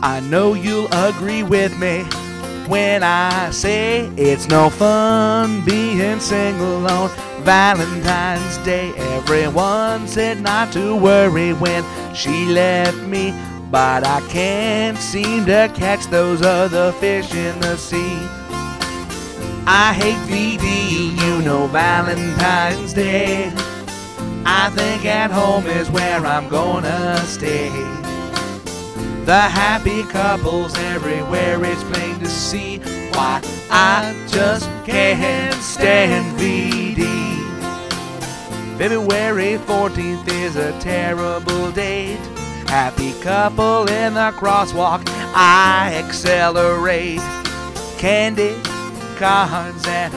I know you'll agree with me when I say it's no fun being single on Valentine's Day. Everyone said not to worry when she left me, but I can't seem to catch those other fish in the sea. I hate VD, you know Valentine's Day. I think at home is where I'm gonna stay. The happy couples everywhere, it's plain to see why I just can't stand VD. February 14th is a terrible date. Happy couple in the crosswalk, I accelerate. Candy, cards, and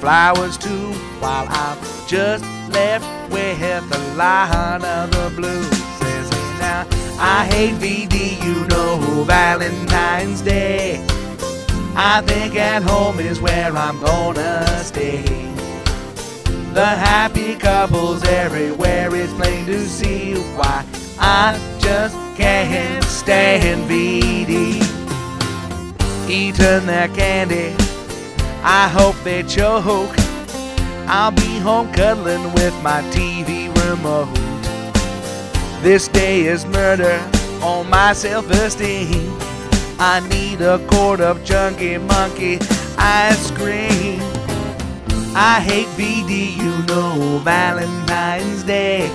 flowers too, while I'm just left with a line of the blues. Says hey now, I hate VD, you know Valentine's Day. I think at home is where I'm gonna stay. The happy couples everywhere, it's plain to see why I just can't stand VD. Eating their candy, I hope they choke. I'll be home cuddling with my TV remote. This day is murder on my self esteem. I need a quart of chunky monkey ice cream. I hate VD, you know, Valentine's Day.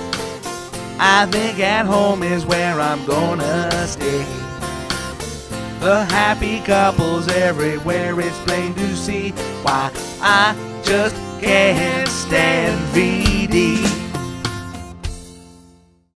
I think at home is where I'm gonna stay. The happy couples everywhere, it's plain to see why I just can't stand.